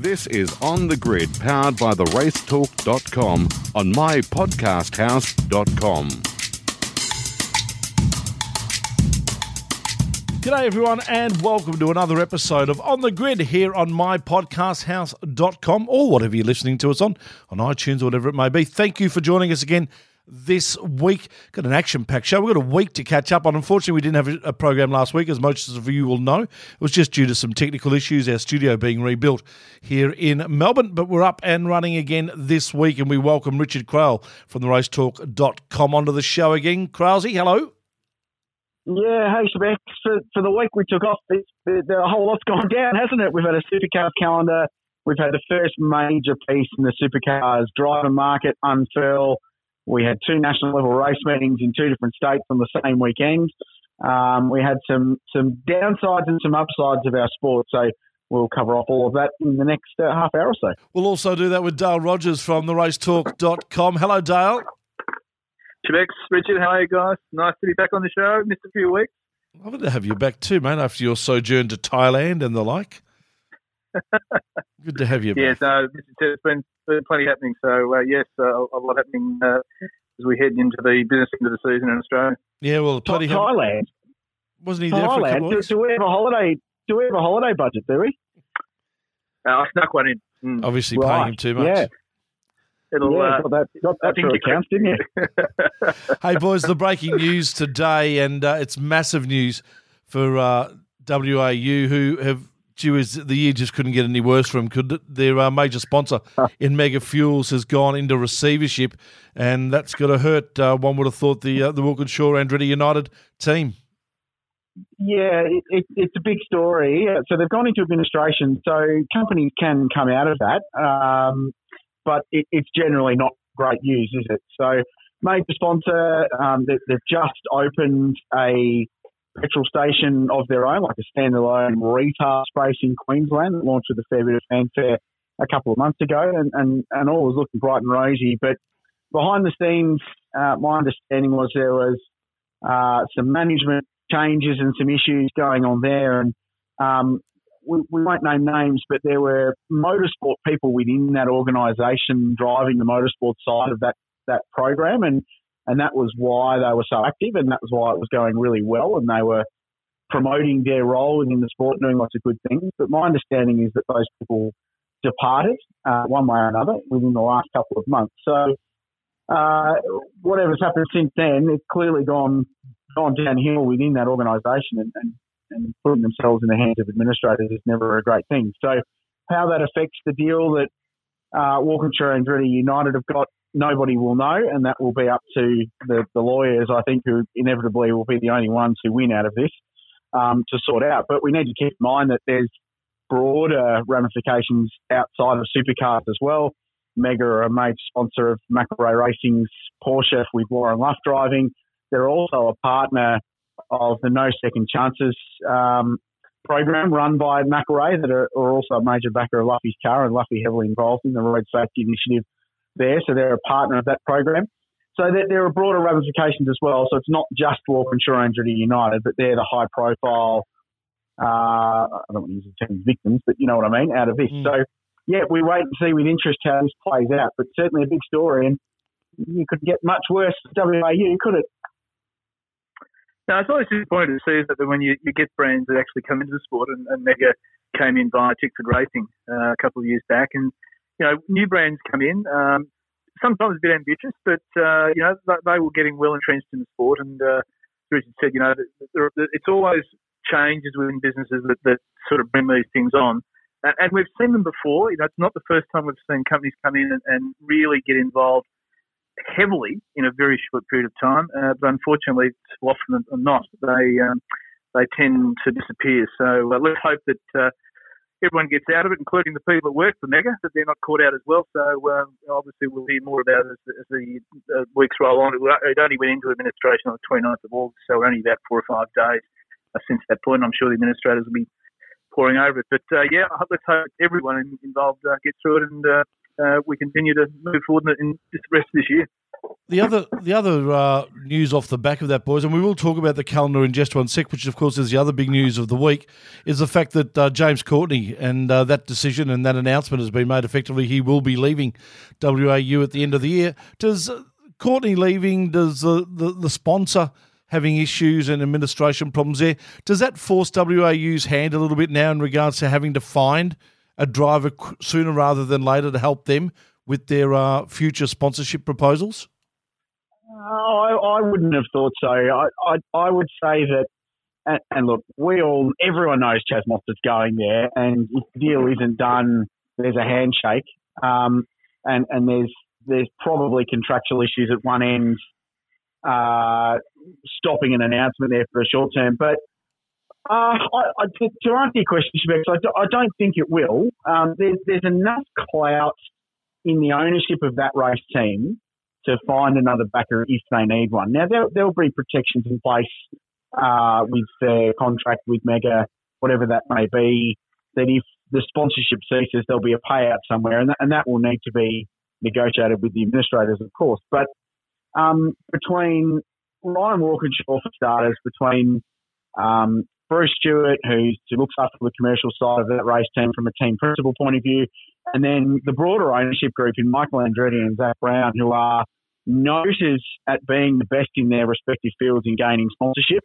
This is On the Grid, powered by the racetalk.com on mypodcasthouse.com. G'day, everyone, and welcome to another episode of On the Grid here on mypodcasthouse.com or whatever you're listening to us on, on iTunes or whatever it may be. Thank you for joining us again this week. Got an action packed show. We've got a week to catch up on. Unfortunately, we didn't have a program last week, as most of you will know. It was just due to some technical issues, our studio being rebuilt here in Melbourne. But we're up and running again this week, and we welcome Richard Craill from the racetalk.com onto the show again. Crailsy, hello. Yeah, hey, Shebex. For, for the week we took off, the, the, the whole lot's gone down, hasn't it? We've had a supercar calendar. We've had the first major piece in the supercars driver market unfurl we had two national level race meetings in two different states on the same weekend. Um, we had some some downsides and some upsides of our sport. So we'll cover off all of that in the next uh, half hour or so. We'll also do that with Dale Rogers from the racetalk.com. Hello, Dale. Shebex, Richard, how are you guys? Nice to be back on the show. Missed a few weeks. Lovely to have you back too, mate, after your sojourn to Thailand and the like. Good to have you back. Yes, no, it's been been plenty happening. So uh, yes, uh, a lot happening uh, as we head into the business end of the season in Australia. Yeah, well, plenty Thailand. Wasn't he there Thailand. for a couple of do, weeks? do we have a holiday? Do we have a holiday budget? Do we? Uh, I snuck one in. Mm. Obviously Right, paying him too much. Yeah, It'll, yeah. uh, got that, got I that think for you accounts, didn't you? Hey, boys, the breaking news today, and uh, it's massive news for uh, WAU, who have, gee whiz, the year just couldn't get any worse for them. Could their uh, major sponsor in Mega Fuels has gone into receivership, and that's going to hurt. Uh, one would have thought the uh, the Walkinshaw Andretti United team. Yeah, it, it, it's a big story. So they've gone into administration. So companies can come out of that, um, but it, it's generally not great news, is it? So major sponsor, um, they, they've just opened a petrol station of their own, like a standalone retail space in Queensland that launched with a fair bit of fanfare a couple of months ago, and, and, and all was looking bright and rosy. But behind the scenes, uh, my understanding was there was uh, some management changes and some issues going on there, and um, we, we won't name names, but there were motorsport people within that organisation driving the motorsport side of that that program, and and that was why they were so active, and that was why it was going really well, and they were promoting their role within the sport, and doing lots of good things. But my understanding is that those people departed uh, one way or another within the last couple of months. So uh, whatever's happened since then, it's clearly gone gone downhill within that organisation, and, and, and putting themselves in the hands of administrators is never a great thing. So how that affects the deal that uh, Walkinshaw and Andretti United have got, nobody will know, and that will be up to the, the lawyers, I think, who inevitably will be the only ones who win out of this um, to sort out. But we need to keep in mind that there's broader ramifications outside of supercars as well. Mega are a major sponsor of McElrea Racing's Porsche with Warren Luff driving. They're also a partner of the No Second Chances um, program run by McElrea that are, are also a major backer of Luffy's car and Luffy heavily involved in the road safety initiative there. So they're a partner of that program. So there, there are broader ramifications as well. So it's not just Walkinshaw Andretti United, but they're the high profile, uh, I don't want to use the term victims, but you know what I mean, out of this. Mm. So yeah, we wait and see with interest how this plays out, but certainly a big story and you could get much worse for WAU, could it? No, it's always disappointing to see that when you, you get brands that actually come into the sport, and, and Mega came in via Tickford Racing uh, a couple of years back, and you know new brands come in, um, sometimes a bit ambitious, but uh, you know they, were getting well entrenched in the sport, and uh, Richard said, you know it's always changes within businesses that, that sort of bring these things on, and, and we've seen them before. You know, it's not the first time we've seen companies come in and, and really get involved heavily in a very short period of time. Uh, but unfortunately, often not, they um, they tend to disappear. So uh, let's hope that uh, everyone gets out of it, including the people that work for Mega, that they're not caught out as well. So uh, obviously, we'll hear more about it as, as the uh, weeks roll on. It, it only went into administration on the 29th of August, so we're only about four or five days uh, since that point. I'm sure the administrators will be poring over it. But uh, yeah, let's hope everyone involved uh, gets through it and uh, uh, we continue to move forward in the rest of this year. The other, the other uh, news off the back of that, boys, and we will talk about the calendar in just one sec, which of course is the other big news of the week, is the fact that uh, James Courtney and uh, that decision and that announcement has been made effectively. He will be leaving WAU at the end of the year. Does uh, Courtney leaving? Does the, the sponsor having issues and administration problems there? Does that force WAU's hand a little bit now in regards to having to find a driver sooner rather than later to help them with their uh, future sponsorship proposals? I, I wouldn't have thought so. I, I, I would say that, and, and, look, we all, everyone knows Chaz Mostert going there, and if the deal isn't done, there's a handshake, um, and and there's there's probably contractual issues at one end, uh, stopping an announcement there for a short term. But uh, I, I, to, to, answer your question, Shebex, I, I don't think it will. Um, there's, there's enough clout in the ownership of that race team to find another backer if they need one. Now, there, there'll be protections in place uh, with their contract with Mega, whatever that may be, that if the sponsorship ceases, there'll be a payout somewhere, and and that will need to be negotiated with the administrators, of course. But um, between Ryan Walkinshaw, for starters, between um, Bruce Stewart, who looks after the commercial side of that race team from a team principal point of view, and then the broader ownership group in Michael Andretti and Zak Brown, who are noted at being the best in their respective fields in gaining sponsorship.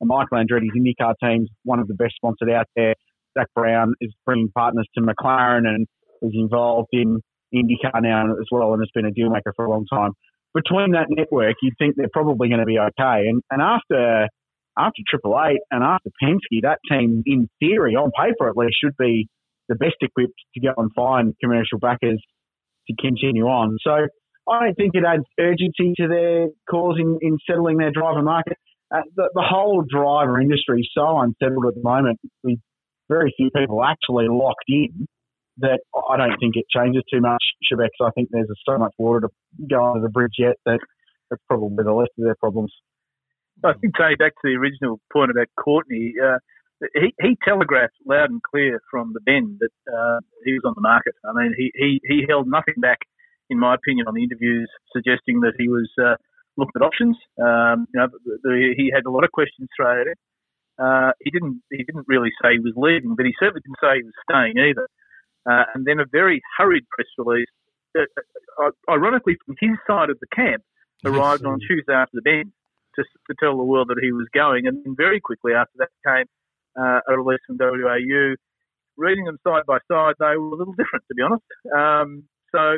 And Michael Andretti's IndyCar team's one of the best sponsored out there. Zak Brown is bringing partners to McLaren and is involved in IndyCar now as well and has been a deal maker for a long time. Between that network, you'd think they're probably going to be okay. And, and after after Triple Eight and after Penske, that team, in theory, on paper at least, should be the best equipped to go and find commercial backers to continue on. So I don't think it adds urgency to their cause in, in settling their driver market. Uh, the, the whole driver industry is so unsettled at the moment, with very few people actually locked in, that I don't think it changes too much, Shebex. I think there's so much water to go under the bridge yet that that's probably the least of their problems. I think, Tony, back to the original point about Courtney, uh, he, he telegraphed loud and clear from the bend that uh, he was on the market. I mean, he, he, he held nothing back, in my opinion, on the interviews, suggesting that he was uh, looking at options. Um, you know, the, the, he had a lot of questions thrown at him. Uh, he didn't he didn't really say he was leaving, but he certainly didn't say he was staying either. Uh, and then a very hurried press release, uh, uh, ironically from his side of the camp, arrived on Tuesday after the bend to, to tell the world that he was going. And then very quickly after that came uh, a release from WAU. Reading them side by side, they were a little different, to be honest. Um, so,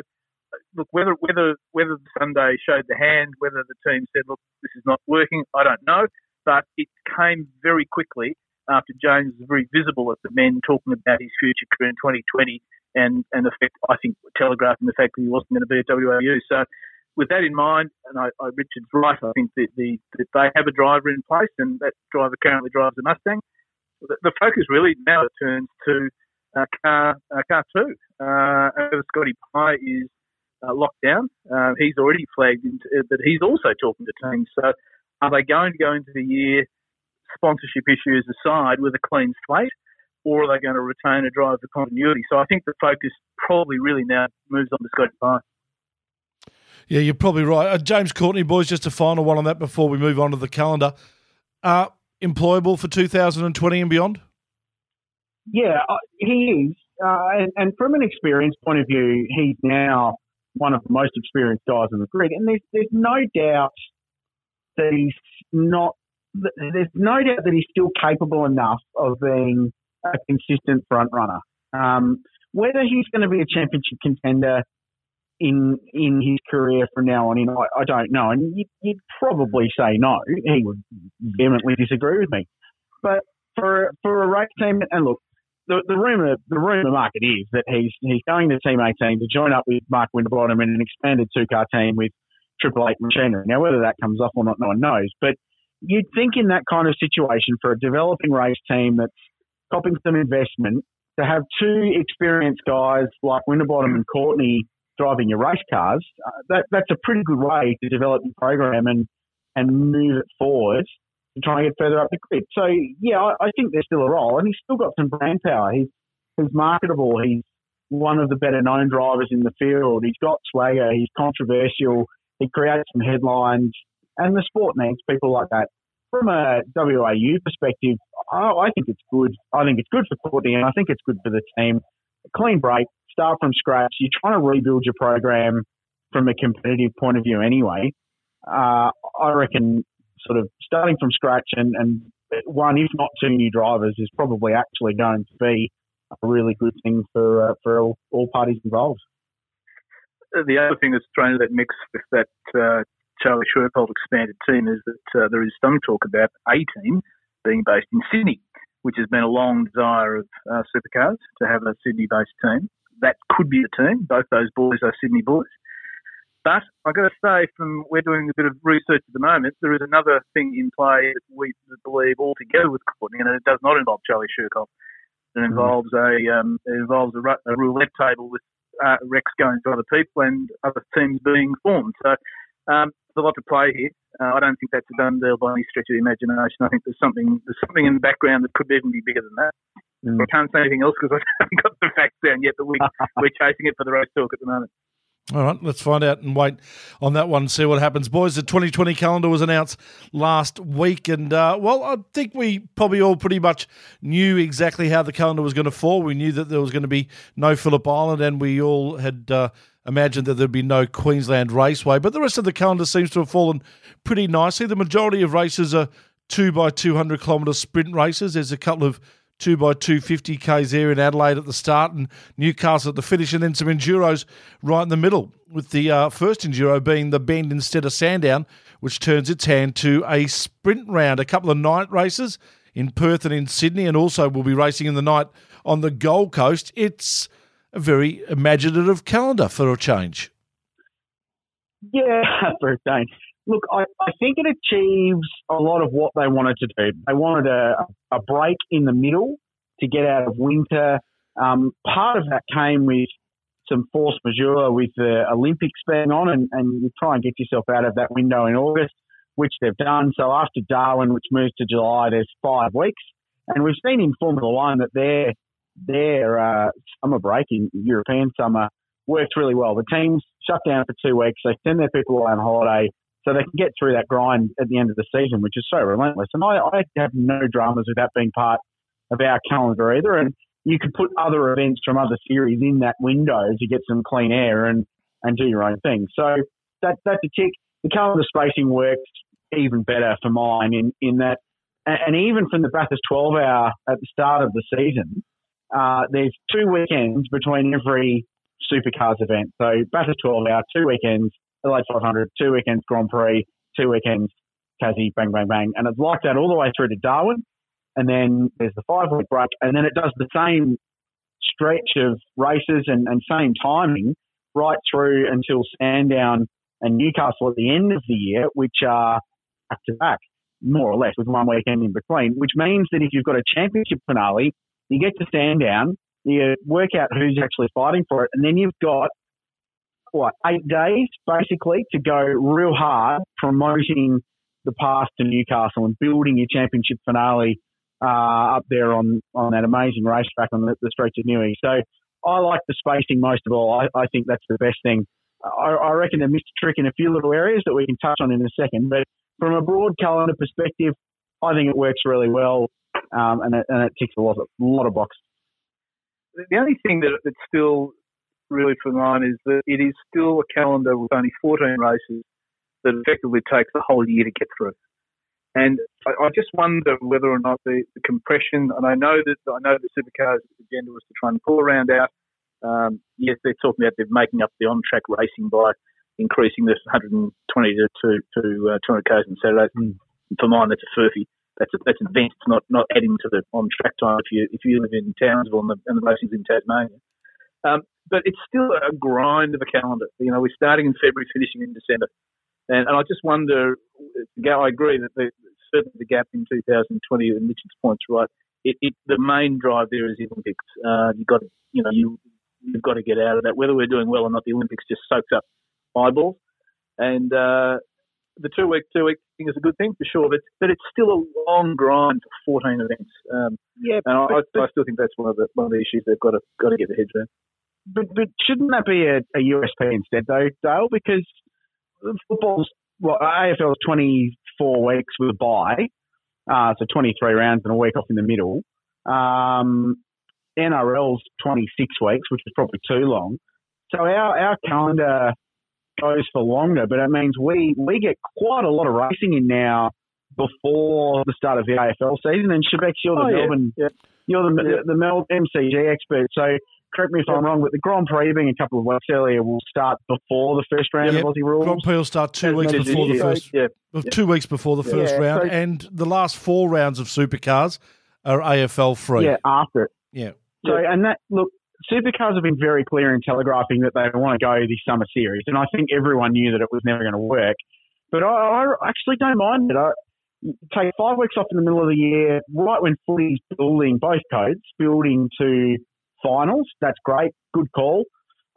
look, whether whether whether the Sunday showed the hand, whether the team said, "Look, this is not working," I don't know. But it came very quickly after James was very visible at the men talking about his future career in 2020 and and the fact I think telegraphing the fact that he wasn't going to be at WAU. So with that in mind, and I, I, Richard's right, I think that, the, that they have a driver in place, and that driver currently drives a Mustang. The, the focus really now turns to uh, car uh, car two. Uh, Scotty Pye is uh, locked down. Uh, he's already flagged into, uh, that he's also talking to teams. So, are they going to go into the year sponsorship issues aside with a clean slate, or are they going to retain a drive for continuity? So, I think the focus probably really now moves on to Scotty Pye. Yeah, you're probably right. Uh, James Courtney, boys, just a final one on that before we move on to the calendar. Uh, employable for 2020 and beyond? Yeah, uh, he is. Uh, and, and, from an experience point of view, he's now one of the most experienced guys in the grid. And there's, there's no doubt that he's not, there's no doubt that he's still capable enough of being a consistent front runner. Um, whether he's going to be a championship contender in in his career from now on in, I, I don't know. And you'd, you'd, probably say no. He would vehemently disagree with me. But for for a race team, and look, the, the rumor the rumor market is that he's he's going to Team 18 to join up with Mark Winterbottom in an expanded two car team with Triple Eight machinery. Now, whether that comes off or not, no one knows. But you'd think in that kind of situation for a developing race team that's copping some investment to have two experienced guys like Winterbottom and Courtney driving your race cars, uh, that, that's a pretty good way to develop your program and, and move it forward to try and get further up the grid. So, yeah, I, I think there's still a role, and he's still got some brand power. He's, he's marketable. He's one of the better known drivers in the field. He's got swagger. He's controversial. He creates some headlines, and the sport needs people like that. From a WAU perspective, I, I think it's good. I think it's good for Courtney, and I think it's good for the team. Clean break, start from scratch. You're trying to rebuild your program from a competitive point of view, anyway. Uh, I reckon sort of starting from scratch and, and one, if not two new drivers, is probably actually going to be a really good thing for uh, for all, all, parties involved. The other thing that's into that mix with that uh, Charlie Schwerkolt expanded team is that uh, there is some talk about a team being based in Sydney, which has been a long desire of uh, supercars to have a Sydney-based team. That could be the team. Both those boys are Sydney boys. But I've got to say, from we're doing a bit of research at the moment, there is another thing in play that we believe all altogether with Courtney, and it does not involve Charlie Schwerkolt. It mm. involves a um, it involves a, a, roulette table with uh, Rex going to other people and other teams being formed. So um, there's a lot to play here. Uh, I don't think that's a done deal by any stretch of the imagination. I think there's something there's something in the background that could even be bigger than that. Mm. I can't say anything else because I haven't got the facts down yet, but we, we're chasing it for the race talk at the moment. All right, let's find out and wait on that one, and see what happens. Boys, the 2020 calendar was announced last week, and uh, well, I think we probably all pretty much knew exactly how the calendar was going to fall. We knew that there was going to be no Phillip Island, and we all had uh, imagined that there'd be no Queensland Raceway, but the rest of the calendar seems to have fallen pretty nicely. The majority of races are 2 by 200 kilometre sprint races. There's a couple of two by two fifty k's there in Adelaide at the start and Newcastle at the finish, and then some enduros right in the middle. With the uh, first enduro being the Bend instead of Sandown, which turns its hand to a sprint round. A couple of night races in Perth and in Sydney, and also we'll be racing in the night on the Gold Coast. It's a very imaginative calendar for a change. Yeah, for a change. Look, I, I think it achieves a lot of what they wanted to do. They wanted a, a break in the middle to get out of winter. Um, part of that came with some force majeure with the Olympics being on, and, and you try and get yourself out of that window in August, which they've done. So after Darwin, which moves to July, there's five weeks. And we've seen in Formula One that their their uh, summer break in European summer works really well. The teams shut down for two weeks. They send their people away on holiday so they can get through that grind at the end of the season, which is so relentless. And I, I have no dramas with that being part of our calendar either. And you could put other events from other series in that window to get some clean air and, and do your own thing. So that, that's a tick. The calendar spacing works even better for mine in, in that, and even from the Bathurst 12 hour at the start of the season, uh, there's two weekends between every supercars event. So Bathurst 12 hour, two weekends, Adelaide 500, two weekends Grand Prix, two weekends Tassie, bang, bang, bang. And it's like that all the way through to Darwin. And then there's the five week break. And then it does the same stretch of races and, and same timing right through until Sandown and Newcastle at the end of the year, which are back to back, more or less, with one weekend in between, which means that if you've got a championship finale, you get to stand down, you work out who's actually fighting for it, and then you've got what eight days basically to go real hard promoting the path to Newcastle and building your championship finale uh, up there on on that amazing racetrack on the, the streets of Newey. So I like the spacing most of all. I, I think that's the best thing. I, I reckon they missed a trick in a few little areas that we can touch on in a second, but from a broad calendar perspective, I think it works really well, um, and, it, and it ticks a lot of, a lot of boxes. The only thing that, that's still really for mine is that it is still a calendar with only 14 races that effectively takes the whole year to get through. And I, I just wonder whether or not the, the, compression, and I know that I know the supercars agenda was to try and pull around out. Um, yes, they're talking about they're making up the on-track racing by increasing this 120 to, to, to uh, 200 k's on Saturdays. Mm. For mine, that's a furphy. That's a, that's an event. It's not, not adding to the on-track time if you if you live in Townsville and the, and the racing's in Tasmania. Um, but it's still a grind of a calendar. You know, we're starting in February, finishing in December. And, and I just wonder, I agree that the, certainly the gap in 2020, and Mitchell's point's right, it, it, the main drive there is the Olympics. Uh, you've got you know, you, you've got to get out of that. Whether we're doing well or not, the Olympics just soaks up eyeballs. And uh, the two week two week thing is a good thing for sure, but but it's still a long grind for 14 events. Um, yeah, and I, but, I, still think that's one of the one of the issues they've got to got to get their heads around. but but shouldn't that be a, a USP instead, though, Dale? Because football's well, AFL is 24 weeks with a bye, uh, so 23 rounds and a week off in the middle. Um, NRL's 26 weeks, which is probably too long. So our, our calendar goes for longer, but it means we, we get quite a lot of racing in now before the start of the AFL season. And Shebex, you're the Oh. Melbourne, Yeah. you're the, Yeah. the, Mel MCG expert. So correct me if I'm wrong, but the Grand Prix being a couple of weeks earlier will start before the first round Yep. of Aussie rules. Grand Prix will start two weeks before the first. Yeah. Two weeks before the first Yeah, round, so- and the last four rounds of supercars are AFL free. Yeah, after it. Yeah. So, and that, look, supercars have been very clear in telegraphing that they want to go the summer series. And I think everyone knew that it was never going to work. But I, I actually don't mind it. I take five weeks off in the middle of the year, right when footy's building, both codes, building to finals. That's great. Good call.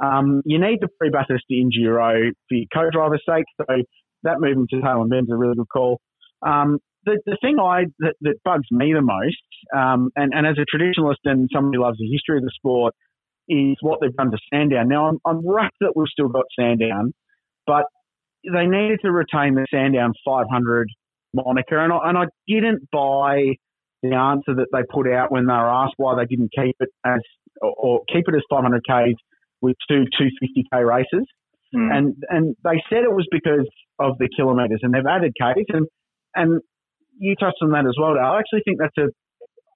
Um, you need the pre-Bathurst Enduro for your co-driver's sake. So that moving to Tailem Bend's a really good call. Um, the, the thing I that, that bugs me the most, um, and, and as a traditionalist and somebody who loves the history of the sport, is what they've done to Sandown. Now, I'm, I'm rapt that we've still got Sandown, but they needed to retain the Sandown 500 moniker, and I, and I didn't buy the answer that they put out when they were asked why they didn't keep it as or, or keep it as 500 k's with two 250k races. Mm. And and they said it was because of the kilometres, and they've added K's, and and you touched on that as well. I actually think that's a.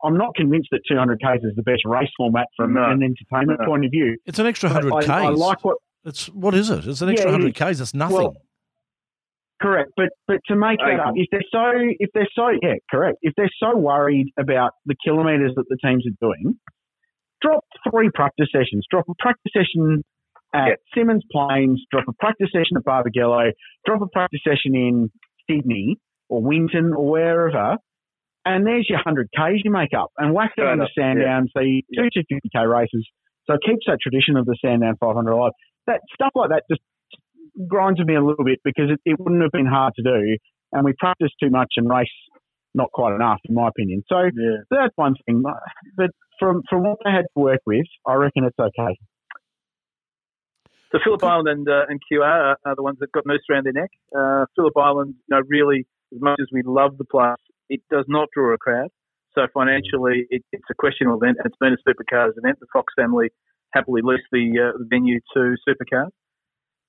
I'm not convinced that 200 Ks is the best race format from No. an entertainment No. point of view. It's an extra hundred I, k's. I like what it's what is it? It's an extra Yeah, hundred is. k's. That's nothing. Well, correct, but but to make that up, if they're so if they're so yeah correct, if they're so worried about the kilometres that the teams are doing, drop three practice sessions. Drop a practice session at Yeah. Simmons Plains. Drop a practice session at Barbagallo. Drop a practice session in Sydney or Winton or wherever. And there's your 100 Ks you make up and whack it on the Sandown. So you do 250k races. So it keeps that tradition of the Sandown 500 alive. That stuff like that just grinds me a little bit because it, it wouldn't have been hard to do. And we practice too much and race not quite enough, in my opinion. So Yeah. that's one thing. But from, from what I had to work with, I reckon it's okay. So Phillip Island and uh, and QR are, are the ones that got noose around their neck. Uh, Phillip Island, you know, really, as much as we love the place, it does not draw a crowd. So financially, it, it's a questionable event, it's been a supercars event. The Fox family happily leased the, uh, venue to supercars.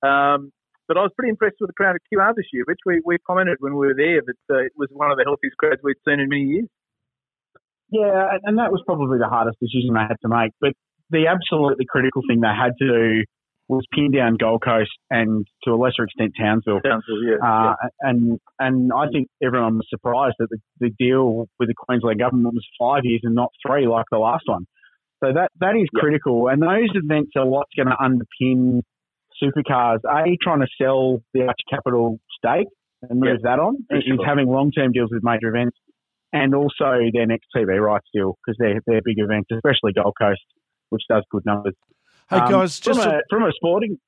Um, but I was pretty impressed with the crowd at QR this year, which we, we commented when we were there that uh, it was one of the healthiest crowds we'd seen in many years. Yeah, and- and that was probably the hardest decision they had to make. But the absolutely critical thing they had to do was pinned down Gold Coast and to a lesser extent Townsville. Townsville, yeah. Uh, and and I think everyone was surprised that the, the deal with the Queensland government was five years and not three like the last one. So that that is Yep. critical, and those events are what's going to underpin supercars. A trying to sell the Archer Capital stake and move that on is sure. having long term deals with major events, and also their next TV rights deal because they're they're big events, especially Gold Coast, which does good numbers. Hey Um, guys, from just a, from a sporting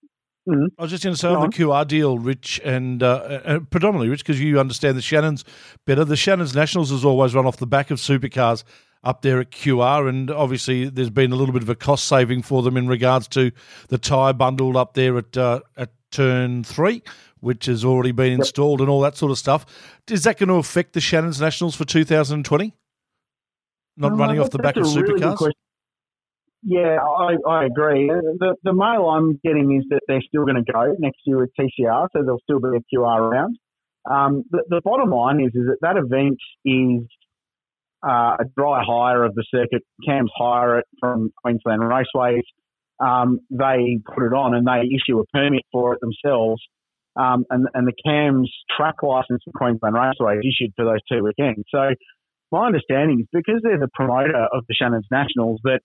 I was just going to say on the. QR deal, Rich, and uh, uh, predominantly Rich, because you understand the Shannons better. The Shannons Nationals has always run off the back of supercars up there at QR, and obviously there's been a little bit of a cost saving for them in regards to the tyre bundle up there at uh, at turn three, which has already been installed and all that sort of stuff. Is that going to affect the Shannons Nationals for 2020? Not Uh, running off the back of a really supercars. question. Yeah, I, I agree. The, the mail I'm getting is that they're still going to go next year with TCR, so there'll still be a QR around. Um, the, the bottom line is, is that that event is uh, a dry hire of the circuit. Cams hire it from Queensland Raceways. Um, they put it on and they issue a permit for it themselves. Um, and, and the Cams track license for Queensland Raceway is issued for those two weekends. So my understanding is because they're the promoter of the Shannon's Nationals that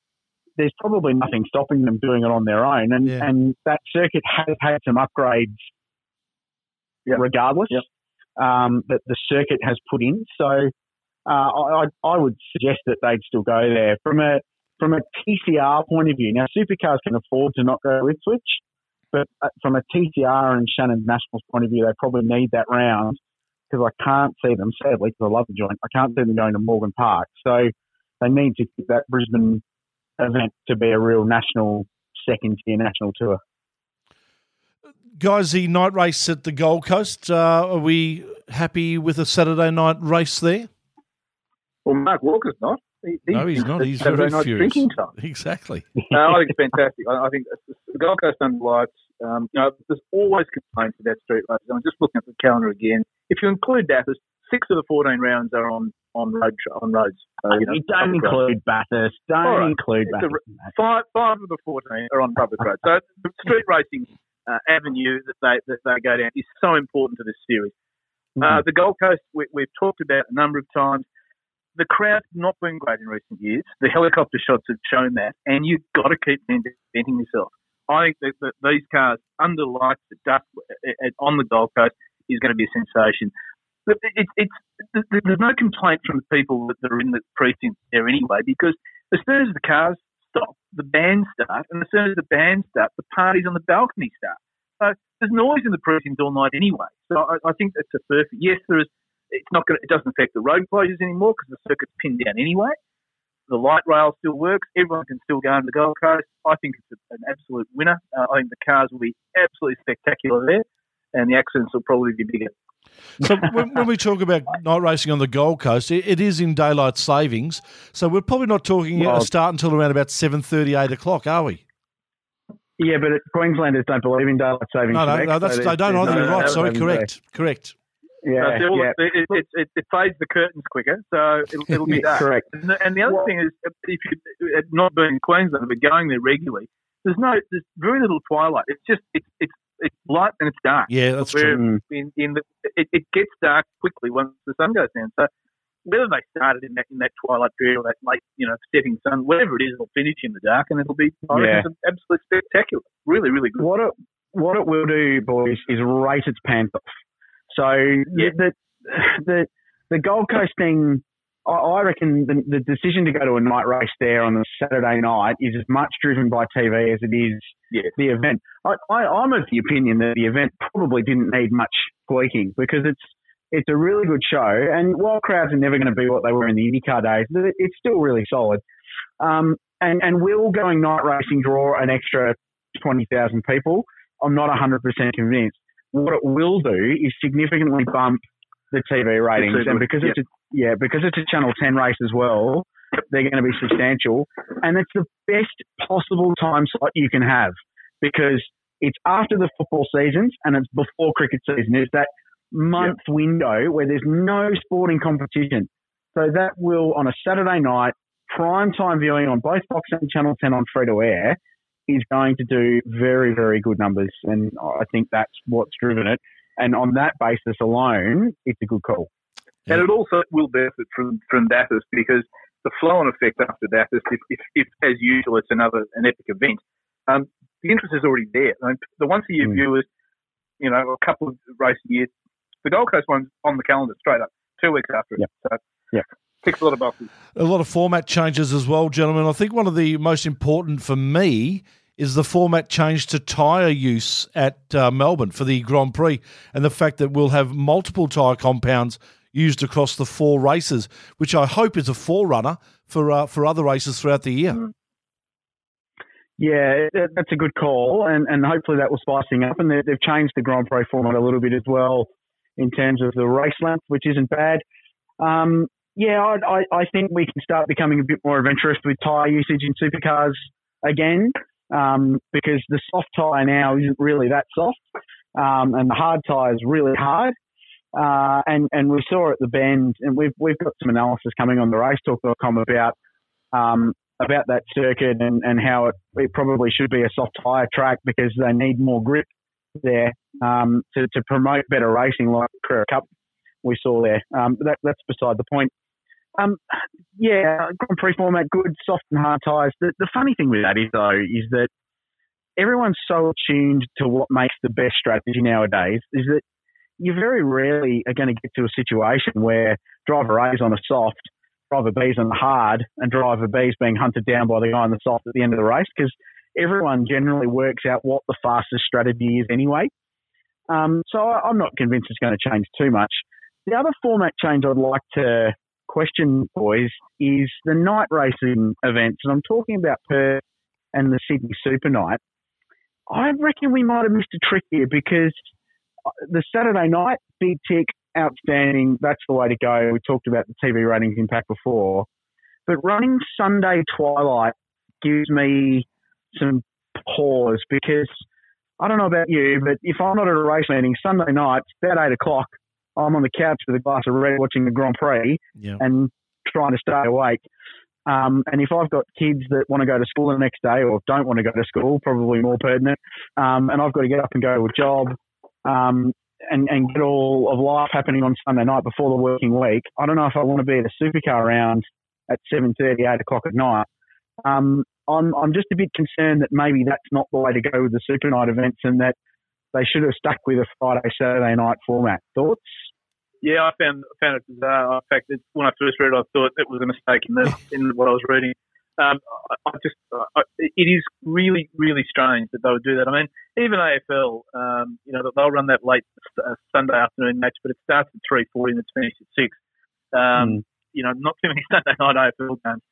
there's probably nothing stopping them doing it on their own. And, Yeah. and that circuit has had some upgrades Yep. regardless Yep. um, that the circuit has put in. So uh, I, I- I would suggest that they'd still go there. From a from a TCR point of view, now supercars can afford to not go with Switch, but uh, from a TCR and Shannon Nationals point of view, they probably need that round because I can't see them, sadly, because I love the joint, I can't see them going to Morgan Park. So they need to keep that Brisbane event to be a real national second tier national tour. Guys, the night race at the Gold Coast, uh, are we happy with a Saturday night race there? Well, Mark Walker's not. He, no, he's not. He's Saturday very night furious. drinking time. Exactly. no, I think it's fantastic. I, I think the Gold Coast under lights. Um, you know, there's always complaints about street races. I'm just looking at the calendar again. If you include Bathurst, six of the 14 rounds are on on road on roads. So, you, know, you don't roads. include Bathurst. Don't right. include It's Bathurst. r- Five five of the 14 are on public roads. So the street racing uh, avenue that they that they go down is so important to this series. Uh, the Gold Coast, we, we've talked about a number of times. The crowd's not been great in recent years. The helicopter shots have shown that, and you've got to keep reinventing yourself. I think that, that these cars under lights at dusk uh, uh, on the Gold Coast is going to be a sensation. But it, it's th- th- there's no complaint from the people that are in the precinct there anyway, because as soon as the cars stop, the bands start, and as soon as the bands start, the parties on the balcony start. So there's noise in the precinct all night anyway. So I, I think that's a perfect. Yes, there is. It's not going. It doesn't affect the road closures anymore because the circuit's pinned down anyway. The light rail still works. Everyone can still go on the Gold Coast. I think it's a, an absolute winner. Uh, I think the cars will be absolutely spectacular there, and the accidents will probably be bigger. So when, when we talk about night racing on the Gold Coast, it, it is in daylight savings. So we're probably not talking a Well- start until around about 7.30, 8 o'clock, are we? Yeah, but it, Queenslanders don't believe in daylight savings. No, no, correct? no, that's, So they don't either. no You're right. daylight Sorry, savings correct. Correct. there. Yeah, So yeah. it, it, it, it, it fades the curtains quicker, so it'll, it'll be dark. correct. And the, and the other Well- thing is, if you uh, not being in Queensland but going there regularly, there's no, there's very little twilight. It's just it's it's it's light and it's dark. Yeah, that's Where true. Mm. in, in the, it, it gets dark quickly once the sun goes down. So whether they started in that in that twilight period or that late, you know, setting sun, whatever it is, it'll finish in the dark and it'll be Yeah. absolutely spectacular. Really, really good. What it what it will do, boys, is race its pants off. So Yeah. the the the Gold Coast thing, I, I reckon the, the decision to go to a night race there on a Saturday night is as much driven by TV as it is Yeah. the event. I, I, I'm of the opinion that the event probably didn't need much tweaking because it's it's a really good show. And while crowds are never going to be what they were in the IndyCar days, it's still really solid. Um, and and will going night racing draw an extra twenty thousand people? I'm not 100% convinced. What it will do is significantly bump the TV ratings, TV, and because it's a, yeah, because it's a Channel 10 race as well, they're going to be substantial, and it's the best possible time slot you can have because it's after the football seasons and it's before cricket season. It's that month window where there's no sporting competition. So that will on a Saturday night, prime time viewing on both Fox and Channel 10 on free to air is going to do very, very good numbers. And I think that's what's driven it. And on that basis alone, it's a good call. Yeah. And it also will benefit from, from Bathurst because the flow on effect after Bathurst, if, if, if as usual it's another an epic event, um, the interest is already there. I mean, the once a year Mm. viewers, you know, a couple of races a year, the Gold Coast one's on the calendar straight up, two weeks after it. Yep. So Yep. ticks a lot of boxes. A lot of format changes as well, gentlemen. I think one of the most important for me is the format change to tyre use at uh, Melbourne for the Grand Prix and the fact that we'll have multiple tyre compounds used across the four races, which I hope is a forerunner for uh, for other races throughout the year. Yeah, that's a good call, and, and hopefully that will spice things up. And they, they've changed the Grand Prix format a little bit as well in terms of the race length, which isn't bad. Um, yeah, I, I think we can start becoming a bit more adventurous with tyre usage in supercars again, um, because the soft tyre now isn't really that soft, um, and the hard tyre is really hard. Uh, and, and we saw at the bend, and we've, we've got some analysis coming on the racetalk.com about um, about that circuit and, and how it, it probably should be a soft tyre track because they need more grip there um, to, to promote better racing like the Carrera Cup we saw there. Um, that, that's beside the point. Um, yeah, Grand Prix format, good, soft and hard tyres. The, the funny thing with that is, though, is that everyone's so attuned to what makes the best strategy nowadays is that you very rarely are going to get to a situation where driver A is on a soft driver B's on the hard and driver B's being hunted down by the guy on the soft at the end of the race because everyone generally works out what the fastest strategy is anyway. Um, so I'm not convinced it's going to change too much. The other format change I'd like to question, boys, is the night racing events. And I'm talking about Perth and the Sydney Super Night, I reckon we might have missed a trick here because uh, the Saturday night, big tick, outstanding. That's the way to go. We talked about the TV ratings impact before. But running Sunday twilight gives me some pause because I don't know about you, but if I'm not at a race meeting Sunday night, about eight o'clock, I'm on the couch with a glass of red watching the Grand Prix Yeah. and trying to stay awake. Um, and if I've got kids that want to go to school the next day or don't want to go to school, probably more pertinent, um, and I've got to get up and go to a job um, and, and get all of life happening on Sunday night before the working week, I don't know if I want to be at a supercar round at 7.30, 8 o'clock at night. Um, I'm, I'm just a bit concerned that maybe that's not the way to go with the super night events and that they should have stuck with a Friday, Saturday night format. Thoughts? Yeah, I found found it bizarre. In fact, it's, when I first read it, I thought it was a mistake in the in what I was reading. Um, I, I just, I, it is really, really strange that they would do that. I mean, even AFL, um, you know, they'll run that late uh, Sunday afternoon match, but it starts at three forty and it's finished at six. Um, Mm. You know, not too many Sunday night AFL games.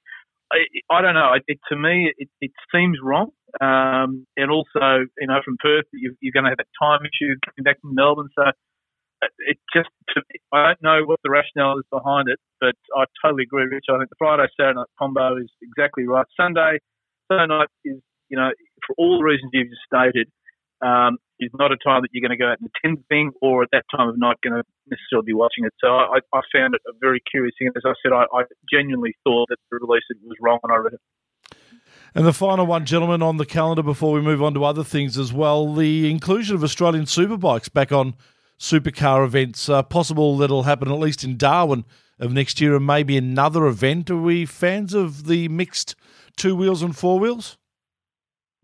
I, I don't know. It, to me, it, it seems wrong. Um, and also, you know, from Perth, you, you're going to have that time issue coming back from Melbourne. So it just, I don't know what the rationale is behind it, but I totally agree, Rich. I think the Friday Saturday night combo is exactly right. Sunday, Sunday night is, you know, for all the reasons you've just stated, um, is not a time that you're going to go out and attend the thing, or at that time of night going to necessarily be watching it. So I, I found it a very curious thing. As I said, I, I genuinely thought that the release was wrong when I read it. And the final one, gentlemen, on the calendar before we move on to other things as well the inclusion of Australian superbikes back on supercar events. Uh, possible that'll happen at least in Darwin of next year and maybe another event. Are we fans of the mixed two wheels and four wheels?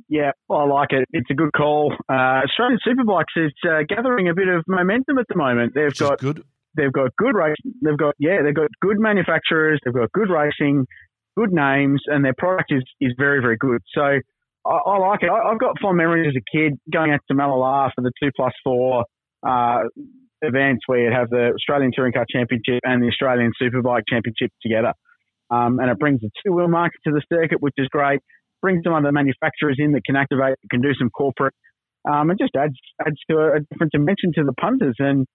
Yeah, I like it. It's a good call. Uh, Australian Superbikes is uh, gathering a bit of momentum at the moment. They've Which got good. they've got good race. They've got yeah, they've got good manufacturers. They've got good racing, good names, and their product is is very very good. So I, I like it. I, I've got fond memories as a kid going out to Mallala for the two plus four uh, events where you'd have the Australian Touring Car Championship and the Australian Superbike Championship together. Um, and it brings the two wheel market to the circuit, which is great. Brings some other manufacturers in that can activate, can do some corporate, um, and just adds adds to a, a different dimension to the punters. And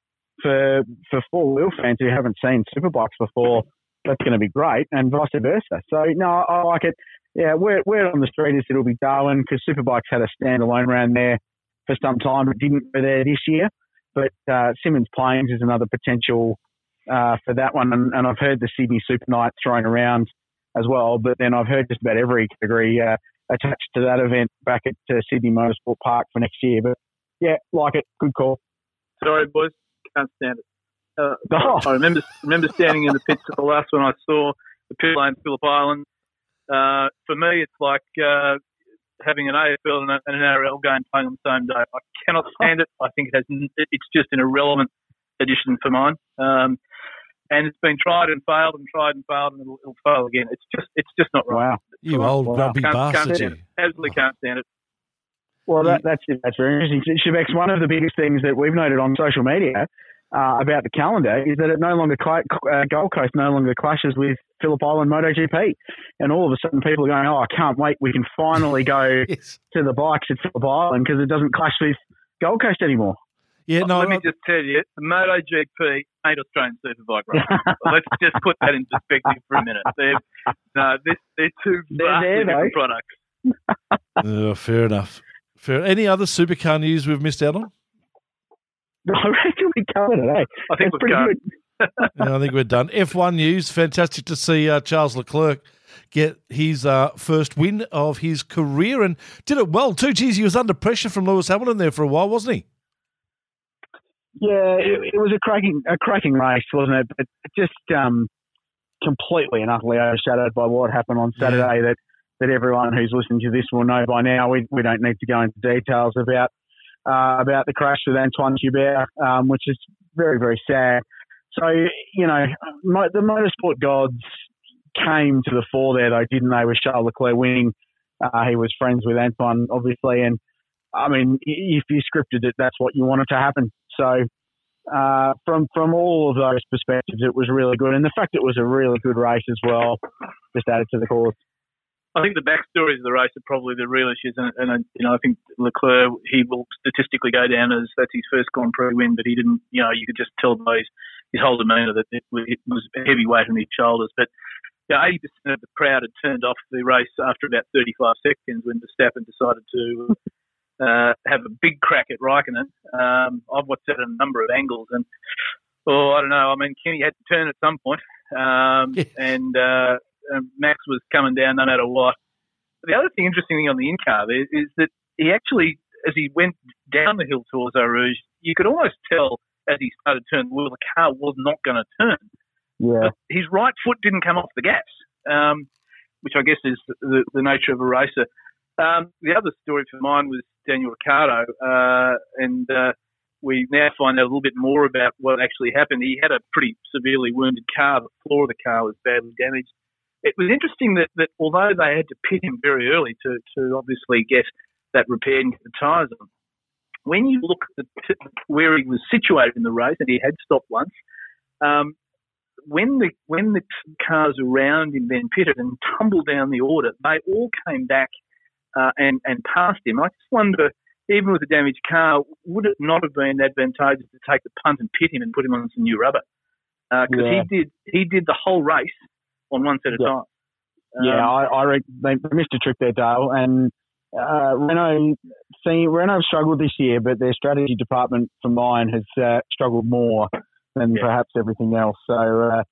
for for four wheel fans who haven't seen superbikes before, that's going to be great, and vice versa. So no, I, like it. Yeah, word, word on the street is it'll be Darwin because Superbikes had a standalone round there for some time, but didn't go there this year. But uh, Simmons Plains is another potential uh, for that one, and, and I've heard the Sydney Super Night thrown around as well. But then I've heard just about every category uh, attached to that event back at uh, Sydney Motorsport Park for next year. But yeah, like it, good call. Sorry, boys, can't stand it. Uh, Oh. I remember remember standing in the pits at the last one I saw the pit lane Phillip Island. Uh, for me, it's like uh, having an AFL and, an NRL game playing on the same day. I cannot stand it. I think it has. It's just an irrelevant addition for mine. Um, and it's been tried and failed and tried and failed, and it'll, it'll fail again. It's just it's just not right. Wow. You old Wow. grumpy Can't- can't bastard, stand you. Absolutely can't stand it. Well, that, that's that's very interesting. Shebex, one of the biggest things that we've noted on social media uh, about the calendar is that it no longer cla uh, Gold Coast no longer clashes with Phillip Island MotoGP, and all of a sudden people are going, "Oh, I can't wait! We can finally go Yes. to the bikes at Phillip Island because it doesn't clash with Gold Coast anymore." Yeah, no, Let me just tell you, the MotoGP ain't Australian Superbike racing. Let's just put that in perspective for a minute. They're, no, they're, they're two They're vastly there, different though. products. Oh, fair enough. Fair. Any other supercar news we've missed out on? I we covered it. Eh? I think That's we've pretty got good. Yeah, I think we're done. F1 news. Fantastic to see uh, Charles Leclerc get his uh, first win of his career and did it well too. Geez, he was under pressure from Lewis Hamilton there for a while, wasn't he? Yeah, it, it was a cracking a cracking race, wasn't it? But just um, completely and utterly overshadowed by what happened on Saturday. That that everyone who's listening to this will know by now. We we don't need to go into details about uh, about the crash with Antoine Hubert, um, which is very very sad. So you know, mo- the motorsport gods came to the fore there, though, didn't they? With Charles Leclerc winning, uh, he was friends with Antoine, obviously, and I mean, if you scripted it, that's what you wanted to happen. So, uh, from from all of those perspectives, it was really good, and the fact it was a really good race as well just added to the cause. I think the backstories of the race are probably the real issues, and, and you know I think Leclerc he will statistically go down as that's his first Grand Prix win, but he didn't. You know, you could just tell by his, his whole demeanour that it, it was a heavy weight on his shoulders. But yeah, 80% of the crowd had turned off the race after about 35 seconds when Verstappen decided to uh, have a big crack at Raikkonen. Um, I've watched it at a number of angles, and oh, I don't know. I mean, Kenny had to turn at some point, um, and uh, Max was coming down no matter what. The other thing, interesting thing on the in car is, is that he actually, as he went down the hill towards Eau Rouge, you could almost tell as he started to turn the wheel, the car was not going to turn. Yeah. But his right foot didn't come off the gas, um, which I guess is the, the nature of a racer. Um, the other story for mine was Daniel Ricciardo, uh, and uh, we now find out a little bit more about what actually happened. He had a pretty severely wounded car. The floor of the car was badly damaged. It was interesting that, that although they had to pit him very early to, to obviously get that repaired and get the tyres on, when you look at the, where he was situated in the race, and he had stopped once, um, when the when the cars around him then pitted and tumbled down the order, they all came back uh, and and passed him. I just wonder, even with a damaged car, would it not have been advantageous to take the punt and pit him and put him on some new rubber? Because uh, yeah. he did he did the whole race on one set of yeah. tires. Um, yeah, I, I reckon they missed a trick there, Dale. And uh, Renault, see, Renault have struggled this year, but their strategy department, for mine, has uh, struggled more than yeah. perhaps everything else. So uh,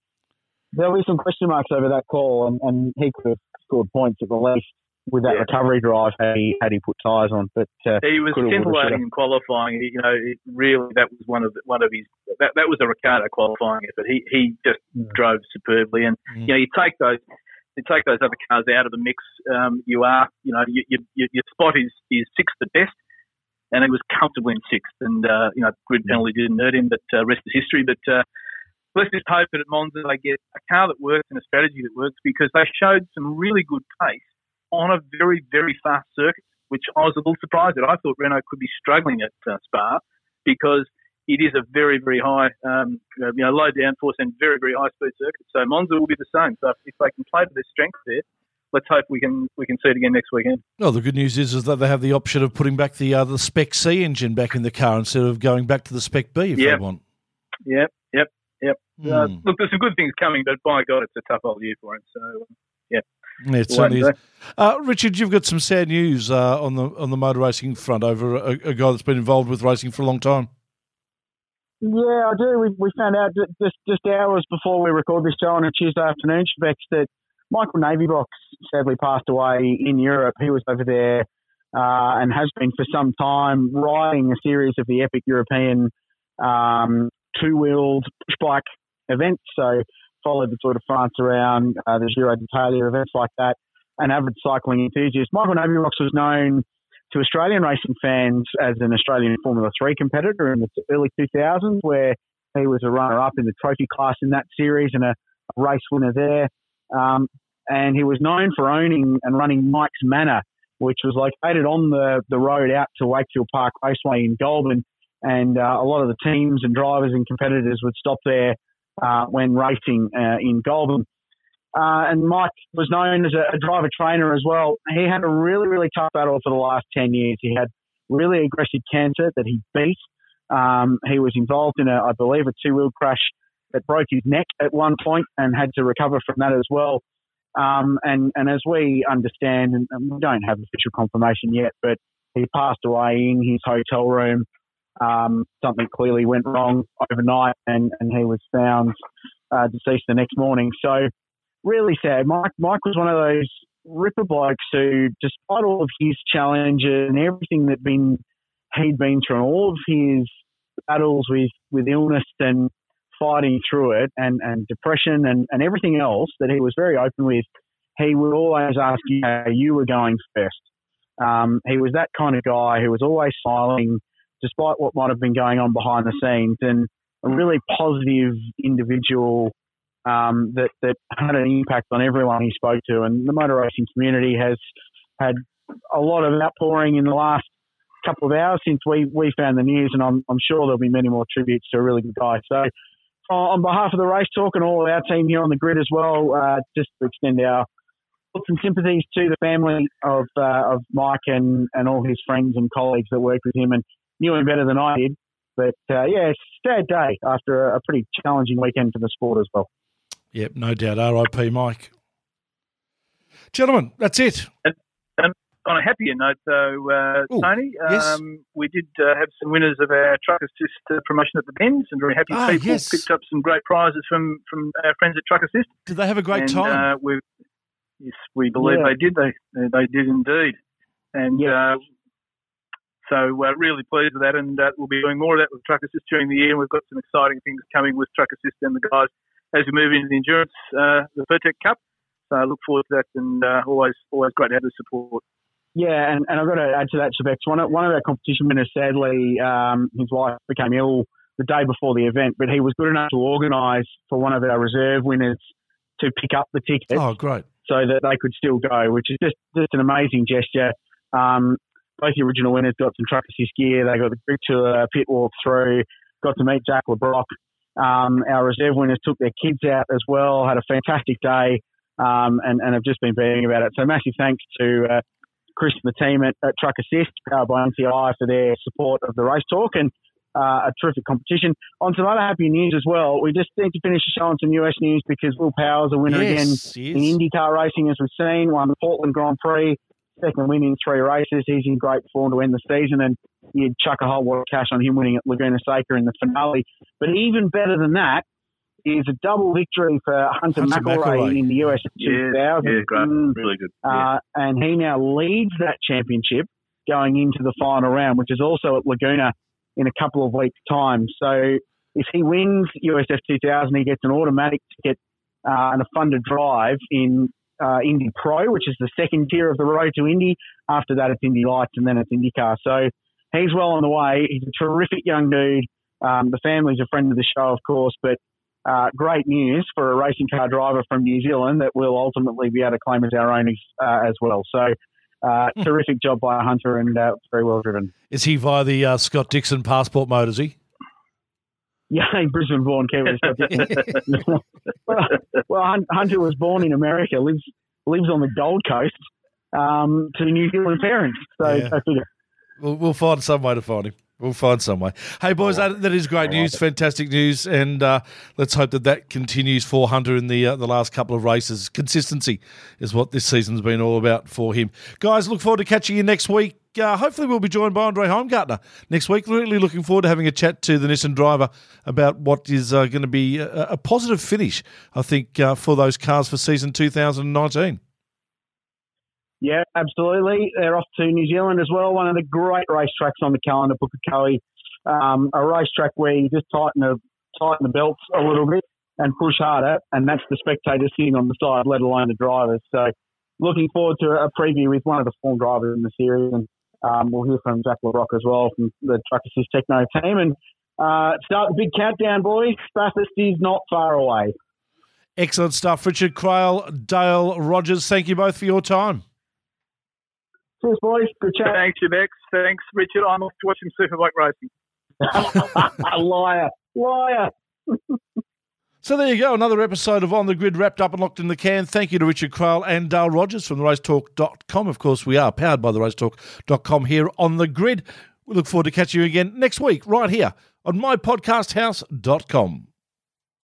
there'll be some question marks over that call, and, and he could have scored points at the least with that yeah. recovery drive had he had he put tyres on. But uh, he was scintillating in qualifying. You know, really that was one of the, one of his that, that was a Ricciardo qualifying effort. He he just mm. drove superbly, and mm. you know you take those. You take those other cars out of the mix. Um, you are, you know, you, you, your spot is is sixth at best, and he was comfortably in sixth. And uh, you know, grid penalty didn't hurt him, but uh, rest is history. But uh, let's just hope that at Monza they get a car that works and a strategy that works because they showed some really good pace on a very, very fast circuit, which I was a little surprised at. I thought Renault could be struggling at uh, Spa because it is a very, very high, um, you know, low downforce and very, very high speed circuit. So Monza will be the same. So if they can play to their strengths there, let's hope we can we can see it again next weekend. Well, the good news is is that they have the option of putting back the uh, the Spec C engine back in the car instead of going back to the Spec B if yep. they want. Yep, yep, yep. Mm. Uh, look, there's some good things coming, but by God, it's a tough old year for him. So, um, yeah. It certainly is. Uh, Richard, you've got some sad news uh, on the on the motor racing front over a, a, guy that's been involved with racing for a long time. Yeah, I do. We, we found out just just hours before we record this show on a Tuesday afternoon, Specs, that Michael Navybox sadly passed away in Europe. He was over there uh, and has been for some time riding a series of the epic European um, two-wheeled push bike events. So followed the Tour de France around, uh, the Giro d'Italia, events like that, an avid cycling enthusiast. Michael Navybox was known to Australian racing fans as an Australian Formula 3 competitor in the early 2000s, where he was a runner-up in the trophy class in that series and a, a race winner there. Um, and he was known for owning and running Mike's Manor, which was located on the, the road out to Wakefield Park Raceway in Goulburn. And uh, a lot of the teams and drivers and competitors would stop there uh, when racing uh, in Goulburn. Uh, and Mike was known as a, a, driver trainer as well. He had a really, really tough battle for the last 10 years. He had really aggressive cancer that he beat. Um, he was involved in, a, I believe, a two wheel crash that broke his neck at one point and had to recover from that as well. Um, and, and as we understand, and we don't have official confirmation yet, but he passed away in his hotel room um, something clearly went wrong overnight, and, and he was found uh, deceased the next morning. So really sad. Mike Mike was one of those ripper blokes who, despite all of his challenges and everything that been he'd been through, and all of his battles with with illness and fighting through it, and and depression and and everything else that he was very open with, he would always ask you how you were going first. Um, he was that kind of guy who was always smiling despite what might have been going on behind the scenes, and a really positive individual um, that that had an impact on everyone he spoke to. And the motor racing community has had a lot of outpouring in the last couple of hours since we, we found the news, and I'm, I'm sure there'll be many more tributes to a really good guy. So, uh, on behalf of the race talk and all of our team here on the grid as well, uh, just to extend our thoughts and sympathies to the family of uh, of Mike and, and all his friends and colleagues that worked with him and knew him better than I did. But uh, yeah, sad day after a, a pretty challenging weekend for the sport as well. Yep, no doubt. R.I.P. Mike. Gentlemen, that's it. And, and on a happier note, though, uh, Ooh, Tony, yes. um, we did uh, have some winners of our Truck Assist uh, promotion at the Bends, and very happy Ah, people yes. picked up some great prizes from, from our friends at Truck Assist. Did they have a great and, time? Uh, we yes, we believe Yeah. they did. They they did indeed, and Yeah. Uh, so we're really pleased with that. And uh, we'll be doing more of that with Truck Assist during the year. And we've got some exciting things coming with Truck Assist and the guys as we move into the endurance, uh, the Pirtek Cup. So I look forward to that, and uh, always always great to have the support. Yeah, and, and I've got to add to that, Shebex. One of, one of our competition winners, sadly, um, his wife became ill the day before the event, but he was good enough to organise for one of our reserve winners to pick up the ticket oh, great. so that they could still go, which is just, just an amazing gesture. Um, both the original winners got some truck assist gear. They got the group tour, pit walk through, got to meet Jack Le Brocq. Um, our reserve winners took their kids out as well, had a fantastic day, um, and, and have just been beating about it. So massive thanks to uh, Chris and the team at, at Truck Assist, powered by NCI, for their support of the race talk and uh, a terrific competition. On some other happy news as well, we just need to finish the show on some US news because Will Power's, a winner again yes, in yes. IndyCar racing, as we've seen, won the Portland Grand Prix, second win in three races. He's in great form to end the season, and you'd chuck a whole lot of cash on him winning at Laguna Seca in the finale. But even better than that is a double victory for Hunter, Hunter McElroy, McElroy. in the US 2000. Mm, really good. uh, and he now leads that championship going into the final round, which is also at Laguna in a couple of weeks' time. So if he wins USF 2000, he gets an automatic ticket uh, and a funded drive in uh, Indy Pro, which is the second tier of the road to Indy. After that, it's Indy Lights, and then it's IndyCar. So he's well on the way. He's a terrific young dude. Um, the family's a friend of the show, of course, but uh, great news for a racing car driver from New Zealand that we'll ultimately be able to claim as our own uh, as well. So, uh, terrific job by Hunter and uh, very well driven. Is he via the uh, Scott Dixon passport mode, is he? Yeah, Brisbane born Kiwi. Well, well, Hunter was born in America, lives lives on the Gold Coast um, to New Zealand parents. So, Yeah. I figure. We'll, we'll find some way to find him. We'll find some way. Hey, boys, that, that is great news, fantastic news, and uh, let's hope that that continues for Hunter in the uh, the last couple of races. Consistency is what this season's been all about for him. Guys, look forward to catching you next week. Uh, hopefully, we'll be joined by Andre Heimgartner next week. Really looking forward to having a chat to the Nissan driver about what is uh, going to be a, a positive finish, I think, uh, for those cars for season 2019. Yeah, absolutely. They're off to New Zealand as well. One of the great racetracks on the calendar, Pukekohe. Um, a racetrack where you just tighten the tighten the belts a little bit and push harder, and that's the spectators sitting on the side, let alone the drivers. So, looking forward to a preview with one of the form drivers in the series, and um, we'll hear from Jack Le Brocq as well from the Truck Assist Tekno team, and uh, start the big countdown, boys. Bathurst is not far away. Excellent stuff. Richard Craill, Dale Rogers, thank you both for your time. Cheers, boys. Good chat. Thanks, Bex. Thanks, Richard. I'm off to watch some Superbike racing. liar, liar. So there you go, another episode of On the Grid wrapped up and locked in the can. Thank you to Richard Craill and Dale Rogers from the racetalk.com. Of course, we are powered by the racetalk.com here on the grid. We look forward to catching you again next week, right here on mypodcasthouse.com.